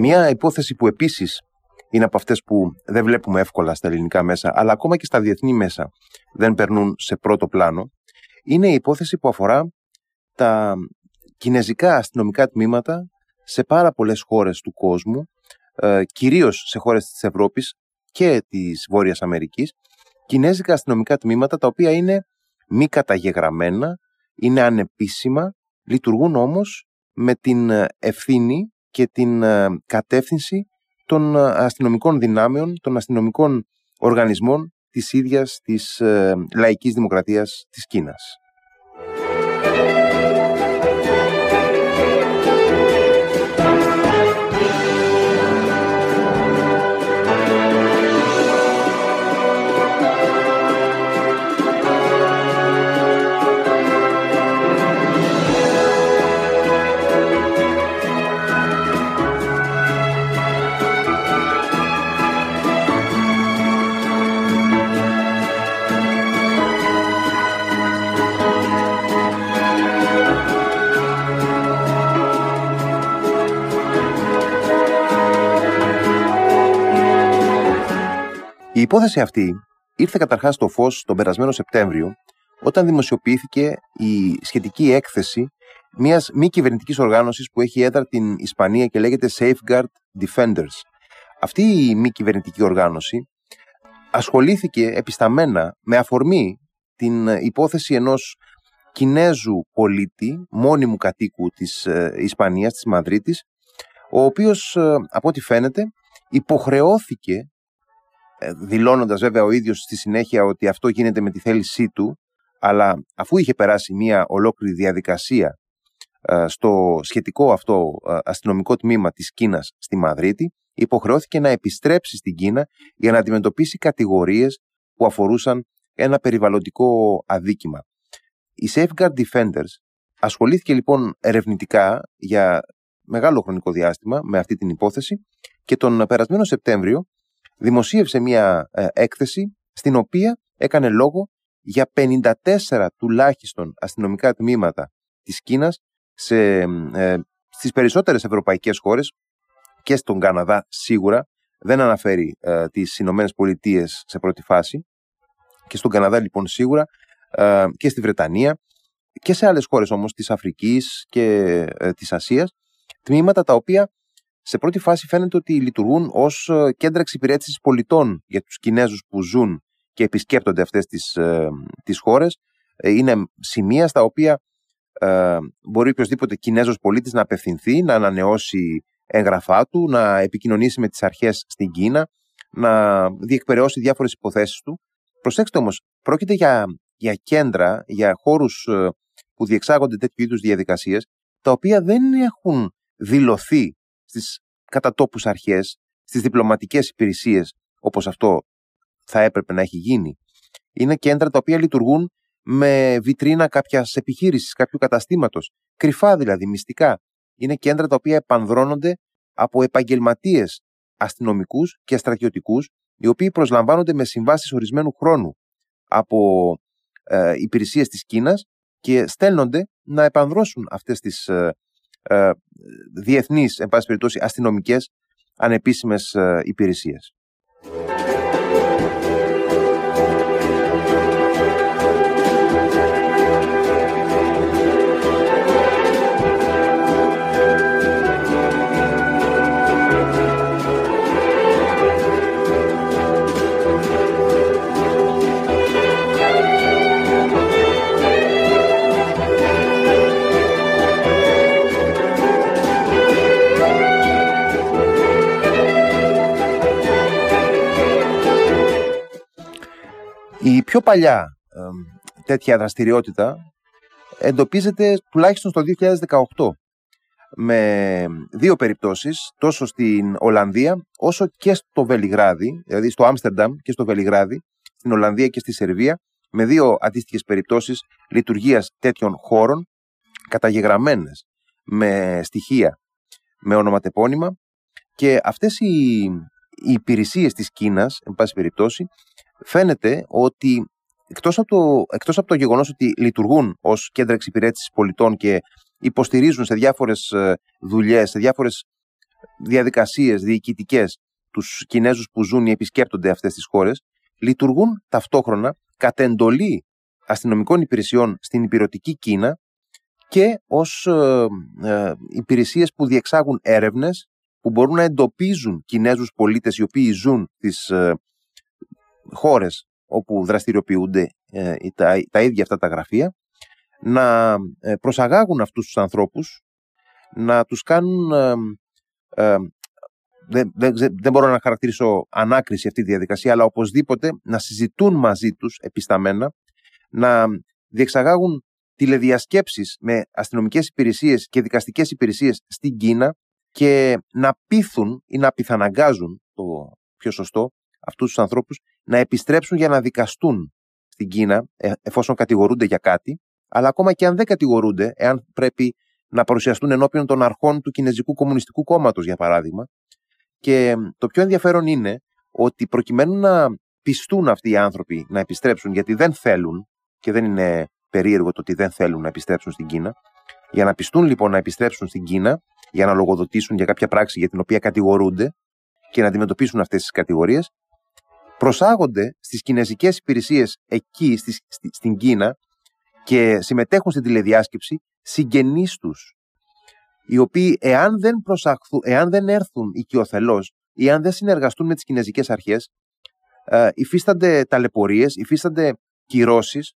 Μία υπόθεση που επίσης είναι από αυτές που δεν βλέπουμε εύκολα στα ελληνικά μέσα, αλλά ακόμα και στα διεθνή μέσα δεν περνούν σε πρώτο πλάνο, είναι η υπόθεση που αφορά τα κινέζικα αστυνομικά τμήματα σε πάρα πολλές χώρες του κόσμου, ε, κυρίως σε χώρες της Ευρώπης και της Βόρειας Αμερικής, κινέζικα αστυνομικά τμήματα τα οποία είναι μη καταγεγραμμένα, είναι ανεπίσημα, λειτουργούν όμως με την ευθύνη και την ε, κατεύθυνση των ε, αστυνομικών δυνάμεων, των αστυνομικών οργανισμών της ίδιας της ε, λαϊκής δημοκρατίας της Κίνας. Η υπόθεση αυτή ήρθε καταρχάς στο φως τον περασμένο Σεπτέμβριο όταν δημοσιοποιήθηκε η σχετική έκθεση μιας μη κυβερνητικής οργάνωσης που έχει έδρα την Ισπανία και λέγεται Safeguard Defenders. Αυτή η μη κυβερνητική οργάνωση ασχολήθηκε επισταμένα με αφορμή την υπόθεση ενός Κινέζου πολίτη, μόνιμου κατοίκου της ε, Ισπανίας, της Μαδρίτης, ο οποίος ε, από ό,τι φαίνεται υποχρεώθηκε ε, δηλώνοντας βέβαια ο ίδιος στη συνέχεια ότι αυτό γίνεται με τη θέλησή του, αλλά αφού είχε περάσει μια ολόκληρη διαδικασία ε, στο σχετικό αυτό ε, αστυνομικό τμήμα της Κίνας στη Μαδρίτη, υποχρεώθηκε να επιστρέψει στην Κίνα για να αντιμετωπίσει κατηγορίες που αφορούσαν ένα περιβαλλοντικό αδίκημα. Η Safeguard Defenders ασχολήθηκε λοιπόν ερευνητικά για μεγάλο χρονικό διάστημα με αυτή την υπόθεση και τον περασμένο Σεπτέμβριο δημοσίευσε μια ε, έκθεση στην οποία έκανε λόγο για 54 τουλάχιστον αστυνομικά τμήματα της Κίνας σε, ε, στις περισσότερες ευρωπαϊκές χώρες και στον Καναδά σίγουρα. Δεν αναφέρει ε, τις Ηνωμένες Πολιτείες σε πρώτη φάση. Και στον Καναδά λοιπόν σίγουρα ε, και στη Βρετανία και σε άλλες χώρες όμως της Αφρικής και ε, της Ασίας. Τμήματα τα οποία σε πρώτη φάση φαίνεται ότι λειτουργούν ως ε, κέντρα εξυπηρέτησης πολιτών για τους Κινέζους που ζουν και επισκέπτονται αυτές τις τις ε, χώρες. Ε, είναι σημεία στα οποία μπορεί οποιοδήποτε Κινέζος πολίτης να απευθυνθεί, να ανανεώσει έγγραφά του, να επικοινωνήσει με τις αρχές στην Κίνα, να διεκπαιρεώσει διάφορες υποθέσεις του. Προσέξτε όμως, πρόκειται για, για κέντρα, για χώρους που διεξάγονται τέτοιου είδους διαδικασίες, τα οποία δεν έχουν δηλωθεί στις κατατόπους αρχές, στις διπλωματικές υπηρεσίες, όπως αυτό θα έπρεπε να έχει γίνει. Είναι κέντρα τα οποία λειτουργούν με βιτρίνα κάποιας επιχείρησης, κάποιου καταστήματος. Κρυφά δηλαδή, μυστικά. Είναι κέντρα τα οποία επανδρώνονται από επαγγελματίες αστυνομικούς και στρατιωτικούς, οι οποίοι προσλαμβάνονται με συμβάσεις ορισμένου χρόνου από ε, υπηρεσίες της Κίνας και στέλνονται να επανδρώσουν αυτές τις ε, ε, διεθνείς, εν πάση περιπτώσει, αστυνομικές ανεπίσημες ε, πιο παλιά τέτοια δραστηριότητα εντοπίζεται τουλάχιστον στο 2018 με δύο περιπτώσεις τόσο στην Ολλανδία όσο και στο Βελιγράδι, δηλαδή στο Άμστερνταμ και στο Βελιγράδι, στην Ολλανδία και στη Σερβία, με δύο αντίστοιχες περιπτώσεις λειτουργίας τέτοιων χώρων καταγεγραμμένες με στοιχεία, με ονοματεπώνυμα. Και αυτές οι, οι υπηρεσίες της Κίνας, εν πάση περιπτώσει, φαίνεται ότι εκτός από το, εκτός από το γεγονός ότι λειτουργούν ως κέντρα εξυπηρέτησης πολιτών και υποστηρίζουν σε διάφορες ε, δουλειές, σε διάφορες διαδικασίες διοικητικές τους Κινέζους που ζουν ή επισκέπτονται αυτές τις χώρες λειτουργούν ταυτόχρονα κατ' εντολή αστυνομικών υπηρεσιών στην υπηρετική Κίνα και ως ε, ε, υπηρεσίες που διεξάγουν έρευνες που μπορούν να εντοπίζουν Κινέζους πολίτες οι οποίοι ζουν στις ε, χώρες όπου δραστηριοποιούνται ε, τα, τα ίδια αυτά τα γραφεία να ε, προσαγάγουν αυτούς τους ανθρώπους να τους κάνουν δεν, δεν, δεν μπορώ να χαρακτηρίσω ανάκριση αυτή τη διαδικασία αλλά οπωσδήποτε να συζητούν μαζί τους επισταμένα να διεξαγάγουν τηλεδιασκέψεις με αστυνομικές υπηρεσίες και δικαστικές υπηρεσίες στην Κίνα και να πείθουν ή να πιθαναγκάζουν, το πιο σωστό, αυτούς τους ανθρώπους να επιστρέψουν για να δικαστούν στην Κίνα ε, εφόσον κατηγορούνται για κάτι, αλλά ακόμα και αν δεν κατηγορούνται, εάν πρέπει να παρουσιαστούν ενώπιον των αρχών του Κινέζικου Κομμουνιστικού Κόμματος, για παράδειγμα. Και το πιο ενδιαφέρον είναι ότι προκειμένου να πιστούν αυτοί οι άνθρωποι να επιστρέψουν, γιατί δεν θέλουν, και δεν είναι περίεργο το ότι δεν θέλουν να επιστρέψουν στην Κίνα, για να πιστούν λοιπόν να επιστρέψουν στην Κίνα, για να λογοδοτήσουν για κάποια πράξη για την οποία κατηγορούνται και να αντιμετωπίσουν αυτές τις κατηγορίες, προσάγονται στις κινέζικες υπηρεσίες εκεί, στη, στην Κίνα και συμμετέχουν στην τηλεδιάσκεψη συγγενείς τους, οι οποίοι εάν δεν, προσαχθούν, εάν δεν έρθουν οικειοθελώς ή αν δεν συνεργαστούν με τις κινέζικες αρχές, ε, υφίστανται ταλαιπωρίες, υφίστανται κυρώσεις,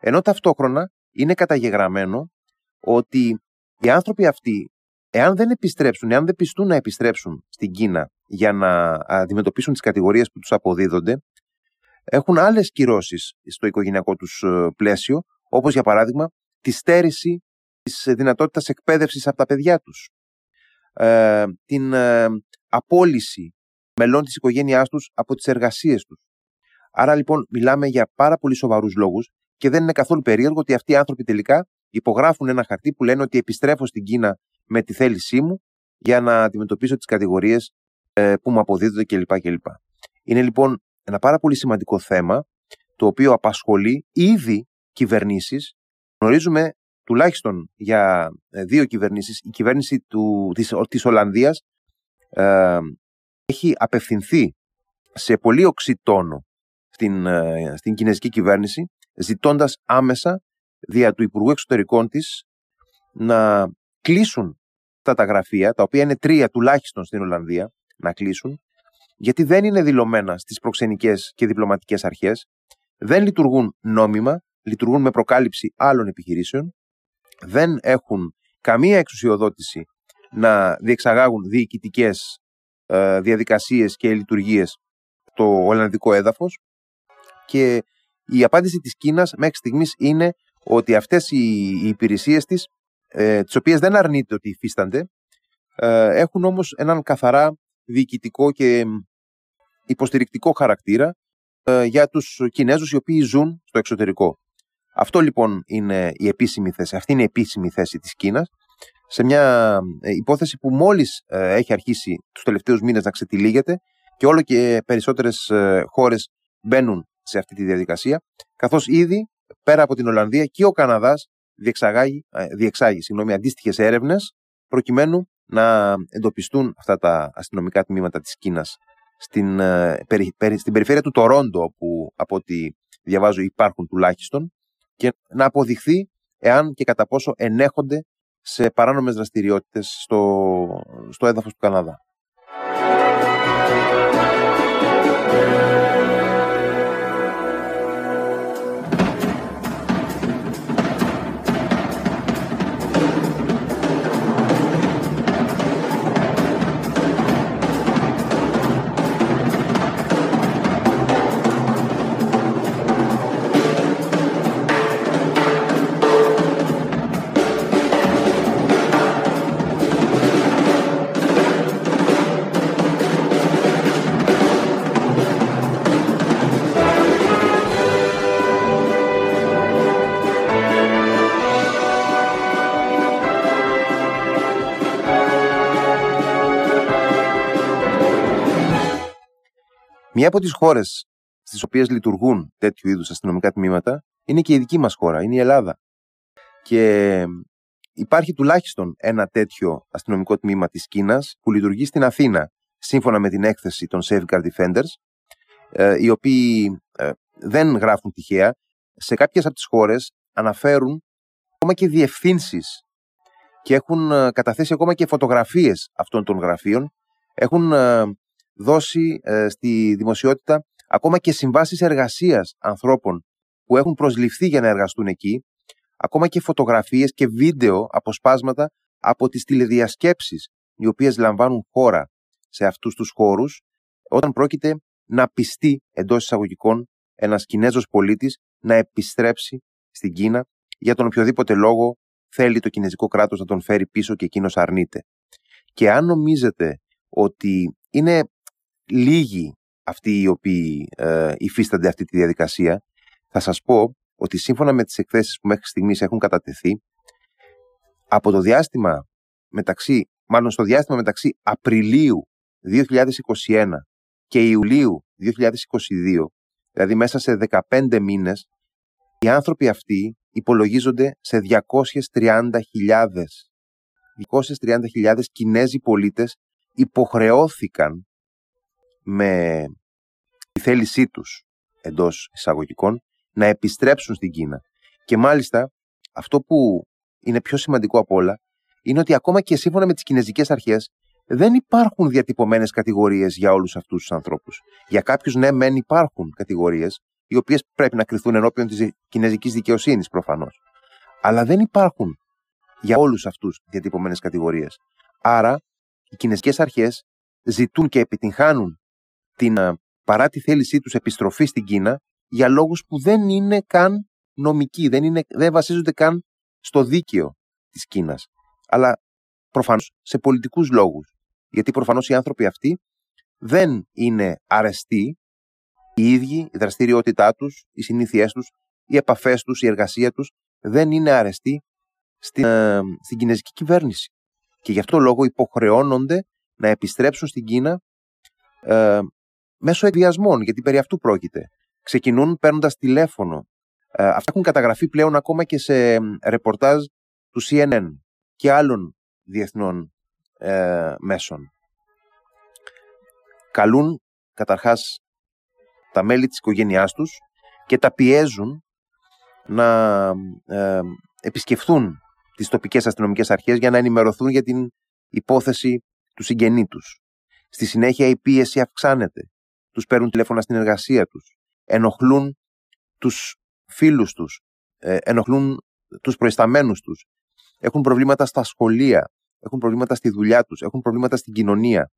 ενώ ταυτόχρονα είναι καταγεγραμμένο ότι οι άνθρωποι αυτοί, εάν δεν επιστρέψουν, εάν δεν πιστούν να επιστρέψουν στην Κίνα για να αντιμετωπίσουν τις κατηγορίες που τους αποδίδονται, έχουν άλλες κυρώσεις στο οικογενειακό τους ε, πλαίσιο, όπως για παράδειγμα τη στέρηση της δυνατότητας εκπαίδευσης από τα παιδιά τους, ε, την ε, απόλυση μελών της οικογένειάς τους από τις εργασίες τους. Άρα λοιπόν μιλάμε για πάρα πολύ σοβαρούς λόγους και δεν είναι καθόλου περίεργο ότι αυτοί οι άνθρωποι τελικά υπογράφουν ένα χαρτί που λένε ότι επιστρέφω στην Κίνα με τη θέλησή μου για να αντιμετωπίσω τις κατηγορίες ε, που μου αποδίδονται κλπ. κλπ. Είναι λοιπόν ένα πάρα πολύ σημαντικό θέμα το οποίο απασχολεί ήδη κυβερνήσεις. Γνωρίζουμε τουλάχιστον για ε, δύο κυβερνήσεις. Η κυβέρνηση του, της, της Ολλανδίας ε, έχει απευθυνθεί σε πολύ οξύ τόνο στην, ε, στην κινέζικη κυβέρνηση ζητώντας άμεσα δια του Υπουργού Εξωτερικών της να κλείσουν αυτά τα γραφεία, τα οποία είναι τρία τουλάχιστον στην Ολλανδία, να κλείσουν, γιατί δεν είναι δηλωμένα στις προξενικές και διπλωματικές αρχές, δεν λειτουργούν νόμιμα, λειτουργούν με προκάλυψη άλλων επιχειρήσεων, δεν έχουν καμία εξουσιοδότηση να διεξαγάγουν διοικητικές ε, διαδικασίες και λειτουργίες στο Ολλανδικό έδαφος. Και η απάντηση της Κίνας μέχρι στιγμής είναι ότι αυτές οι, οι υπηρεσίες της, ε, τις οποίες δεν αρνείται ότι υφίστανται, ε, έχουν όμως έναν καθαρά διοικητικό και υποστηρικτικό χαρακτήρα ε, για τους Κινέζους οι οποίοι ζουν στο εξωτερικό. Αυτό λοιπόν είναι η επίσημη θέση, αυτή είναι η επίσημη θέση της Κίνας. Σε μια ε, υπόθεση που μόλις ε, έχει αρχίσει τους τελευταίους μήνες να ξετυλίγεται και όλο και περισσότερες χώρες μπαίνουν σε αυτή τη διαδικασία, καθώς ήδη πέρα από την Ολλανδία και ο Καναδάς διεξάγει, ε, διεξάγει συγγνώμη, αντίστοιχες έρευνες προκειμένου να εντοπιστούν αυτά τα αστυνομικά τμήματα της Κίνας στην, ε, στην περιφέρεια του Τορόντο που από ό,τι διαβάζω υπάρχουν τουλάχιστον και να αποδειχθεί εάν και κατά πόσο ενέχονται σε παράνομες δραστηριότητες στο, στο έδαφος του Καναδά. Μία από τις χώρες στις οποίες λειτουργούν τέτοιου είδους αστυνομικά τμήματα είναι και η δική μας χώρα, είναι η Ελλάδα. Και υπάρχει τουλάχιστον ένα τέτοιο αστυνομικό τμήμα της Κίνας που λειτουργεί στην Αθήνα σύμφωνα με την έκθεση των Safeguard Defenders ε, οι οποίοι ε, δεν γράφουν τυχαία σε κάποιες από τις χώρες αναφέρουν ακόμα και διευθύνσεις και έχουν ε, καταθέσει ακόμα και φωτογραφίες αυτών των γραφείων έχουν δώσει στη δημοσιότητα ακόμα και συμβάσεις εργασίας ανθρώπων που έχουν προσληφθεί για να εργαστούν εκεί ακόμα και φωτογραφίες και βίντεο αποσπάσματα από τις τηλεδιασκέψεις οι οποίες λαμβάνουν χώρα σε αυτούς τους χώρους όταν πρόκειται να πιστεί εντός εισαγωγικών ένας Κινέζος πολίτης να επιστρέψει στην Κίνα για τον οποιοδήποτε λόγο θέλει το κινέζικο κράτος να τον φέρει πίσω και εκείνος αρνείται. Και αν νομίζετε ότι είναι λίγοι αυτοί οι οποίοι ε, υφίστανται αυτή τη διαδικασία, θα σας πω ότι σύμφωνα με τις εκθέσεις που μέχρι στιγμής έχουν κατατεθεί, από το διάστημα μεταξύ, μάλλον στο διάστημα μεταξύ Απριλίου 2021 και Ιουλίου 2022, δηλαδή μέσα σε 15 μήνες, οι άνθρωποι αυτοί υπολογίζονται σε 230.000 230.000 Κινέζοι πολίτες υποχρεώθηκαν με τη θέλησή τους εντός εισαγωγικών να επιστρέψουν στην Κίνα. Και μάλιστα αυτό που είναι πιο σημαντικό από όλα είναι ότι ακόμα και σύμφωνα με τις κινέζικες αρχές δεν υπάρχουν διατυπωμένες κατηγορίες για όλους αυτούς τους ανθρώπους. Για κάποιους ναι μεν υπάρχουν κατηγορίες οι οποίες πρέπει να κρυθούν ενώπιον της κινέζικης δικαιοσύνης προφανώς. Αλλά δεν υπάρχουν για όλους αυτούς διατυπωμένες κατηγορίες. Άρα οι κινέζικες αρχές ζητούν και επιτυγχάνουν την, παρά τη θέλησή τους επιστροφή στην Κίνα για λόγους που δεν είναι καν νομικοί, δεν, είναι, δεν βασίζονται καν στο δίκαιο της Κίνας. Αλλά προφανώς σε πολιτικούς λόγους. Γιατί προφανώς οι άνθρωποι αυτοί δεν είναι αρεστοί οι ίδιοι, η δραστηριότητά τους, οι συνήθειές τους, οι επαφές τους, η εργασία τους δεν είναι αρεστοί στην, ε, στην κινέζικη κυβέρνηση. Και γι' αυτό λόγο υποχρεώνονται να επιστρέψουν στην Κίνα ε, μέσω εκβιασμών, γιατί περί αυτού πρόκειται ξεκινούν παίρνοντας τηλέφωνο. Ε, αυτά έχουν καταγραφεί πλέον ακόμα και σε ρεπορτάζ του CNN και άλλων διεθνών ε, μέσων. Καλούν καταρχάς τα μέλη της οικογένειάς τους και τα πιέζουν να ε, επισκεφθούν τις τοπικές αστυνομικές αρχές για να ενημερωθούν για την υπόθεση του συγγενή τους. Στη συνέχεια η πίεση αυξάνεται. Τους παίρνουν τηλέφωνα στην εργασία τους ενοχλούν τους φίλους τους, ε, ενοχλούν τους προϊσταμένους τους, έχουν προβλήματα στα σχολεία, έχουν προβλήματα στη δουλειά τους, έχουν προβλήματα στην κοινωνία.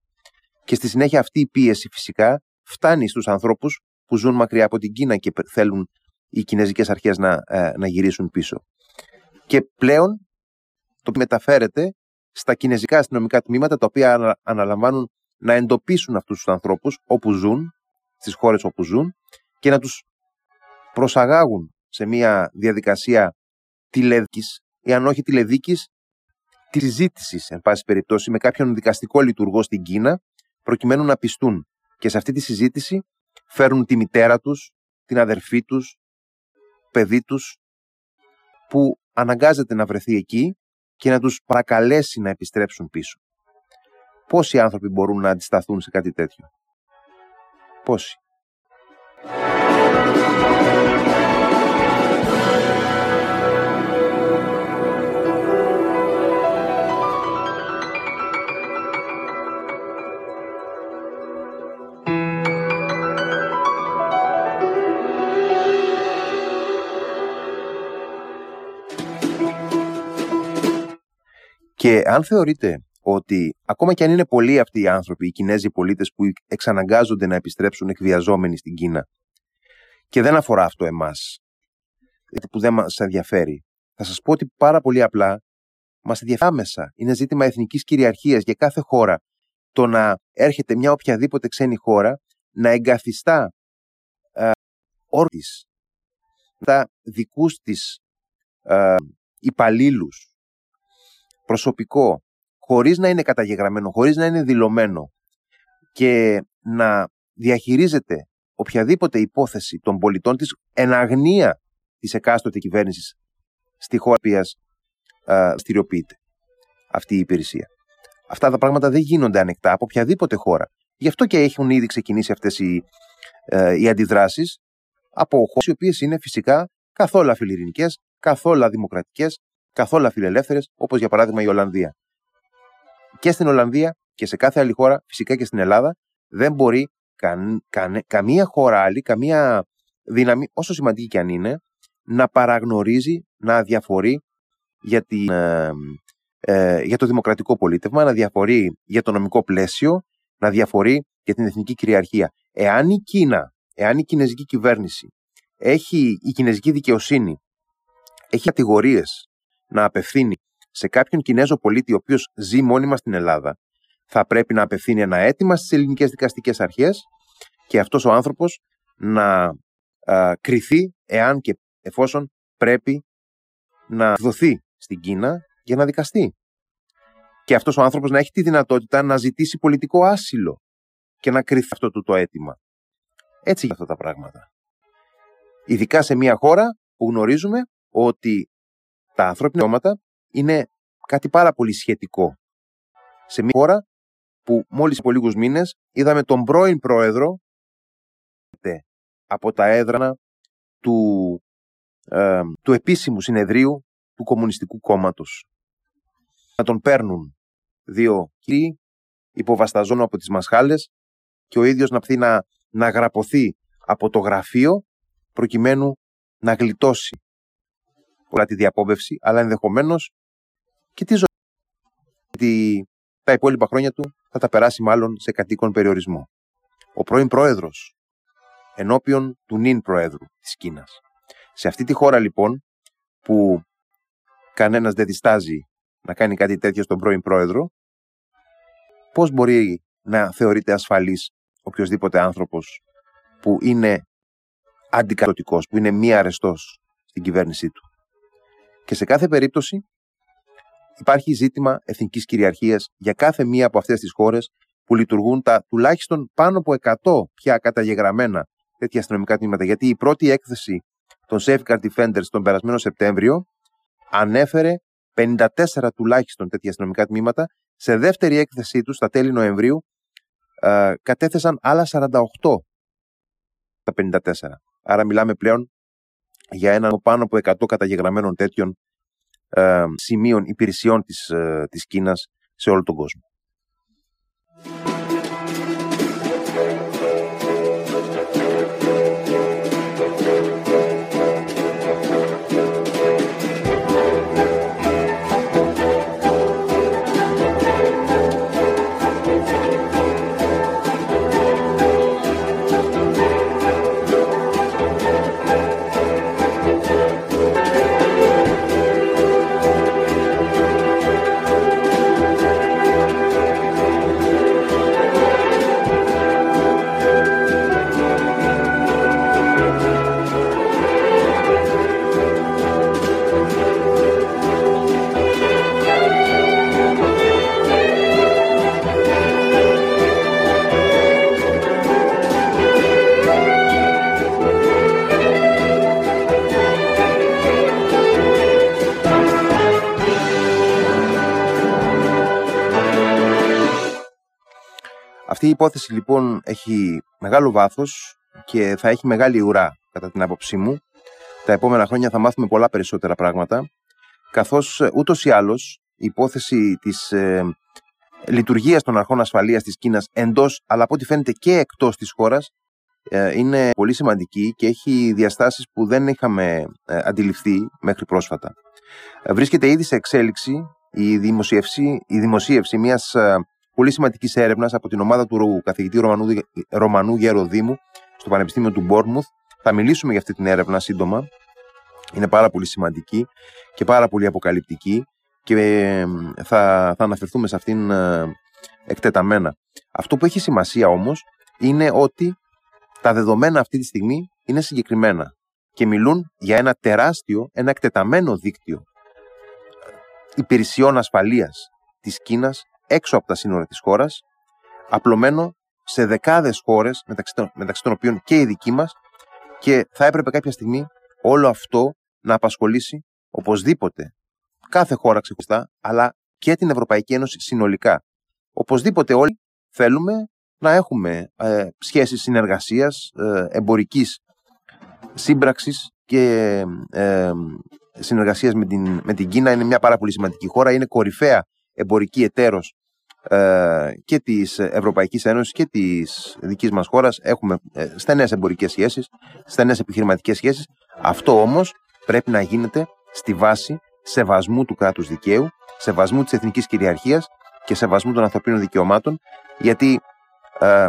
Και στη συνέχεια αυτή η πίεση φυσικά φτάνει στους ανθρώπους που ζουν μακριά από την Κίνα και θέλουν οι κινέζικες αρχές να, ε, να γυρίσουν πίσω. Και πλέον το μεταφέρεται στα κινέζικα αστυνομικά τμήματα τα οποία αναλαμβάνουν να εντοπίσουν αυτούς τους ανθρώπους όπου ζουν, στις χώρες όπου ζουν και να τους προσαγάγουν σε μια διαδικασία τηλεδικής ή αν όχι τηλεδίκης τη συζήτηση, εν πάση περιπτώσει, με κάποιον δικαστικό λειτουργό στην Κίνα, προκειμένου να πιστούν. Και σε αυτή τη συζήτηση φέρουν τη μητέρα τους, την αδερφή τους, παιδί τους, που αναγκάζεται να βρεθεί εκεί και να τους παρακαλέσει να επιστρέψουν πίσω. Πόσοι άνθρωποι μπορούν να αντισταθούν σε κάτι τέτοιο; Πόσοι; Και αν θεωρείτε ότι ακόμα και αν είναι πολλοί αυτοί οι άνθρωποι, οι Κινέζοι πολίτες που εξαναγκάζονται να επιστρέψουν εκβιαζόμενοι στην Κίνα και δεν αφορά αυτό εμάς, που δεν μας ενδιαφέρει, θα σας πω ότι πάρα πολύ απλά μας ενδιαφέρει άμεσα. Είναι ζήτημα εθνικής κυριαρχίας για κάθε χώρα το να έρχεται μια οποιαδήποτε ξένη χώρα να εγκαθιστά ε, όρτις τα δικούς της ε, υπαλλήλους προσωπικό, χωρίς να είναι καταγεγραμμένο, χωρίς να είναι δηλωμένο και να διαχειρίζεται οποιαδήποτε υπόθεση των πολιτών της εν αγνία της εκάστοτε κυβέρνησης στη χώρα που στηριοποιείται αυτή η υπηρεσία. Αυτά τα πράγματα δεν γίνονται ανεκτά από οποιαδήποτε χώρα. Γι' αυτό και έχουν ήδη ξεκινήσει αυτές οι, ε, οι αντιδράσεις από χώρες οι οποίες είναι φυσικά καθόλου αφιλιρινικές, καθόλου δημοκρατικέ, καθόλου φιλελεύθερε, όπως για παράδειγμα η Ολλανδία. Και στην Ολλανδία και σε κάθε άλλη χώρα, φυσικά και στην Ελλάδα, δεν μπορεί καμία χώρα άλλη, καμία δύναμη, όσο σημαντική και αν είναι, να παραγνωρίζει, να διαφορεί για, την, ε, ε, για το δημοκρατικό πολίτευμα, να διαφορεί για το νομικό πλαίσιο, να διαφορεί για την εθνική κυριαρχία. Εάν η Κίνα, εάν η κινέζικη κυβέρνηση έχει, η κινέζικη δικαιοσύνη έχει κατηγορίες να απευθύνει σε κάποιον Κινέζο πολίτη ο οποίος ζει μόνιμα στην Ελλάδα, θα πρέπει να απευθύνει ένα αίτημα στις ελληνικές δικαστικές αρχές και αυτός ο άνθρωπος να α, κριθεί εάν και εφόσον πρέπει να δοθεί στην Κίνα για να δικαστεί. Και αυτός ο άνθρωπος να έχει τη δυνατότητα να ζητήσει πολιτικό άσυλο και να κρυθεί αυτό του το αίτημα. Έτσι για αυτά τα πράγματα. Ειδικά σε μια χώρα που γνωρίζουμε ότι τα ανθρώπινα δικαιώματα είναι κάτι πάρα πολύ σχετικό. Σε μια χώρα που μόλις από λίγους μήνες είδαμε τον πρώην πρόεδρο από τα έδρανα του, ε, του επίσημου συνεδρίου του Κομμουνιστικού Κόμματος. Να τον παίρνουν δύο κύριοι, υποβασταζόν από τις μασχάλες και ο ίδιος να πθεί να, να γραπωθεί από το γραφείο προκειμένου να γλιτώσει πολλά τη διαπόβευση, αλλά ενδεχομένως και τη ζωή. Γιατί τα υπόλοιπα χρόνια του θα τα περάσει μάλλον σε κατοίκον περιορισμό. Ο πρώην πρόεδρος ενώπιον του νυν πρόεδρου της Κίνας. Σε αυτή τη χώρα λοιπόν που κανένας δεν διστάζει να κάνει κάτι τέτοιο στον πρώην πρόεδρο, πώς μπορεί να θεωρείται ασφαλής οποιοδήποτε άνθρωπος που είναι αντικατοτικός, που είναι μη αρεστός στην κυβέρνησή του; Και σε κάθε περίπτωση υπάρχει ζήτημα εθνικής κυριαρχίας για κάθε μία από αυτές τις χώρες που λειτουργούν τα τουλάχιστον πάνω από 100 πια καταγεγραμμένα τέτοια αστυνομικά τμήματα. Γιατί η πρώτη έκθεση των Safeguard Defenders τον περασμένο Σεπτέμβριο ανέφερε 54 τουλάχιστον τέτοια αστυνομικά τμήματα. Σε δεύτερη έκθεσή τους, στα τέλη Νοεμβρίου, ε, κατέθεσαν άλλα 48 τα 54. Άρα μιλάμε πλέον για ένα πάνω από 100 καταγεγραμμένων τέτοιων ε, σημείων υπηρεσιών της, ε, της Κίνας σε όλο τον κόσμο. Αυτή η υπόθεση λοιπόν έχει μεγάλο βάθος και θα έχει μεγάλη ουρά κατά την άποψή μου. Τα επόμενα χρόνια θα μάθουμε πολλά περισσότερα πράγματα, καθώς ε, ούτως ή άλλως η υπόθεση της ε, λειτουργίας των αρχών ασφαλείας της Κίνας εντός, αλλά από ό,τι φαίνεται και εκτός της χώρας, ε, είναι πολύ σημαντική και έχει διαστάσεις που δεν είχαμε ε, αντιληφθεί μέχρι πρόσφατα. Βρίσκεται ήδη σε εξέλιξη η δημοσίευση, η δημοσίευση μιας πολύ σημαντικής έρευνας από την ομάδα του καθηγητή Ρωμανού, Ρωμανού Γεροδήμου στο Πανεπιστήμιο του Μπόρμουθ. Θα μιλήσουμε για αυτή την έρευνα σύντομα. Είναι πάρα πολύ σημαντική και πάρα πολύ αποκαλυπτική και θα, θα αναφερθούμε σε αυτήν ε, εκτεταμένα. Αυτό που έχει σημασία όμως είναι ότι τα δεδομένα αυτή τη στιγμή είναι συγκεκριμένα και μιλούν για ένα τεράστιο, ένα εκτεταμένο δίκτυο υπηρεσιών ασφαλείας της Κίνας έξω από τα σύνορα της χώρας, απλωμένο σε δεκάδες χώρες, μεταξύ των, μεταξύ των οποίων και η δική μας, και θα έπρεπε κάποια στιγμή όλο αυτό να απασχολήσει οπωσδήποτε κάθε χώρα ξεχωριστά, αλλά και την Ευρωπαϊκή Ένωση συνολικά. Οπωσδήποτε όλοι θέλουμε να έχουμε ε, σχέσεις συνεργασίας, ε, εμπορικής σύμπραξης και ε, συνεργασίας με την, με την Κίνα. Είναι μια πάρα πολύ σημαντική χώρα, είναι κορυφαία εμπορική εταίρος ε, και της Ευρωπαϊκής Ένωσης και της δικής μας χώρας. Έχουμε ε, στενές εμπορικές σχέσεις, στενές επιχειρηματικές σχέσεις. Αυτό όμως πρέπει να γίνεται στη βάση σεβασμού του κράτους δικαίου, σεβασμού της εθνικής κυριαρχίας και σεβασμού των ανθρωπίνων δικαιωμάτων, γιατί ε,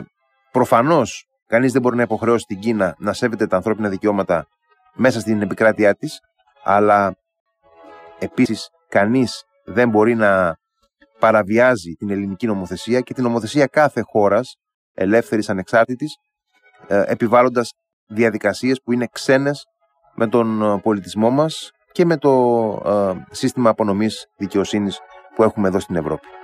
προφανώς κανείς δεν μπορεί να υποχρεώσει την Κίνα να σέβεται τα ανθρώπινα δικαιώματα μέσα στην επικράτειά της, αλλά επίσης κανείς δεν μπορεί να παραβιάζει την ελληνική νομοθεσία και την νομοθεσία κάθε χώρας ελεύθερης ανεξάρτητης ε, επιβάλλοντας διαδικασίες που είναι ξένες με τον ε, πολιτισμό μας και με το ε, σύστημα απονομής δικαιοσύνης που έχουμε εδώ στην Ευρώπη.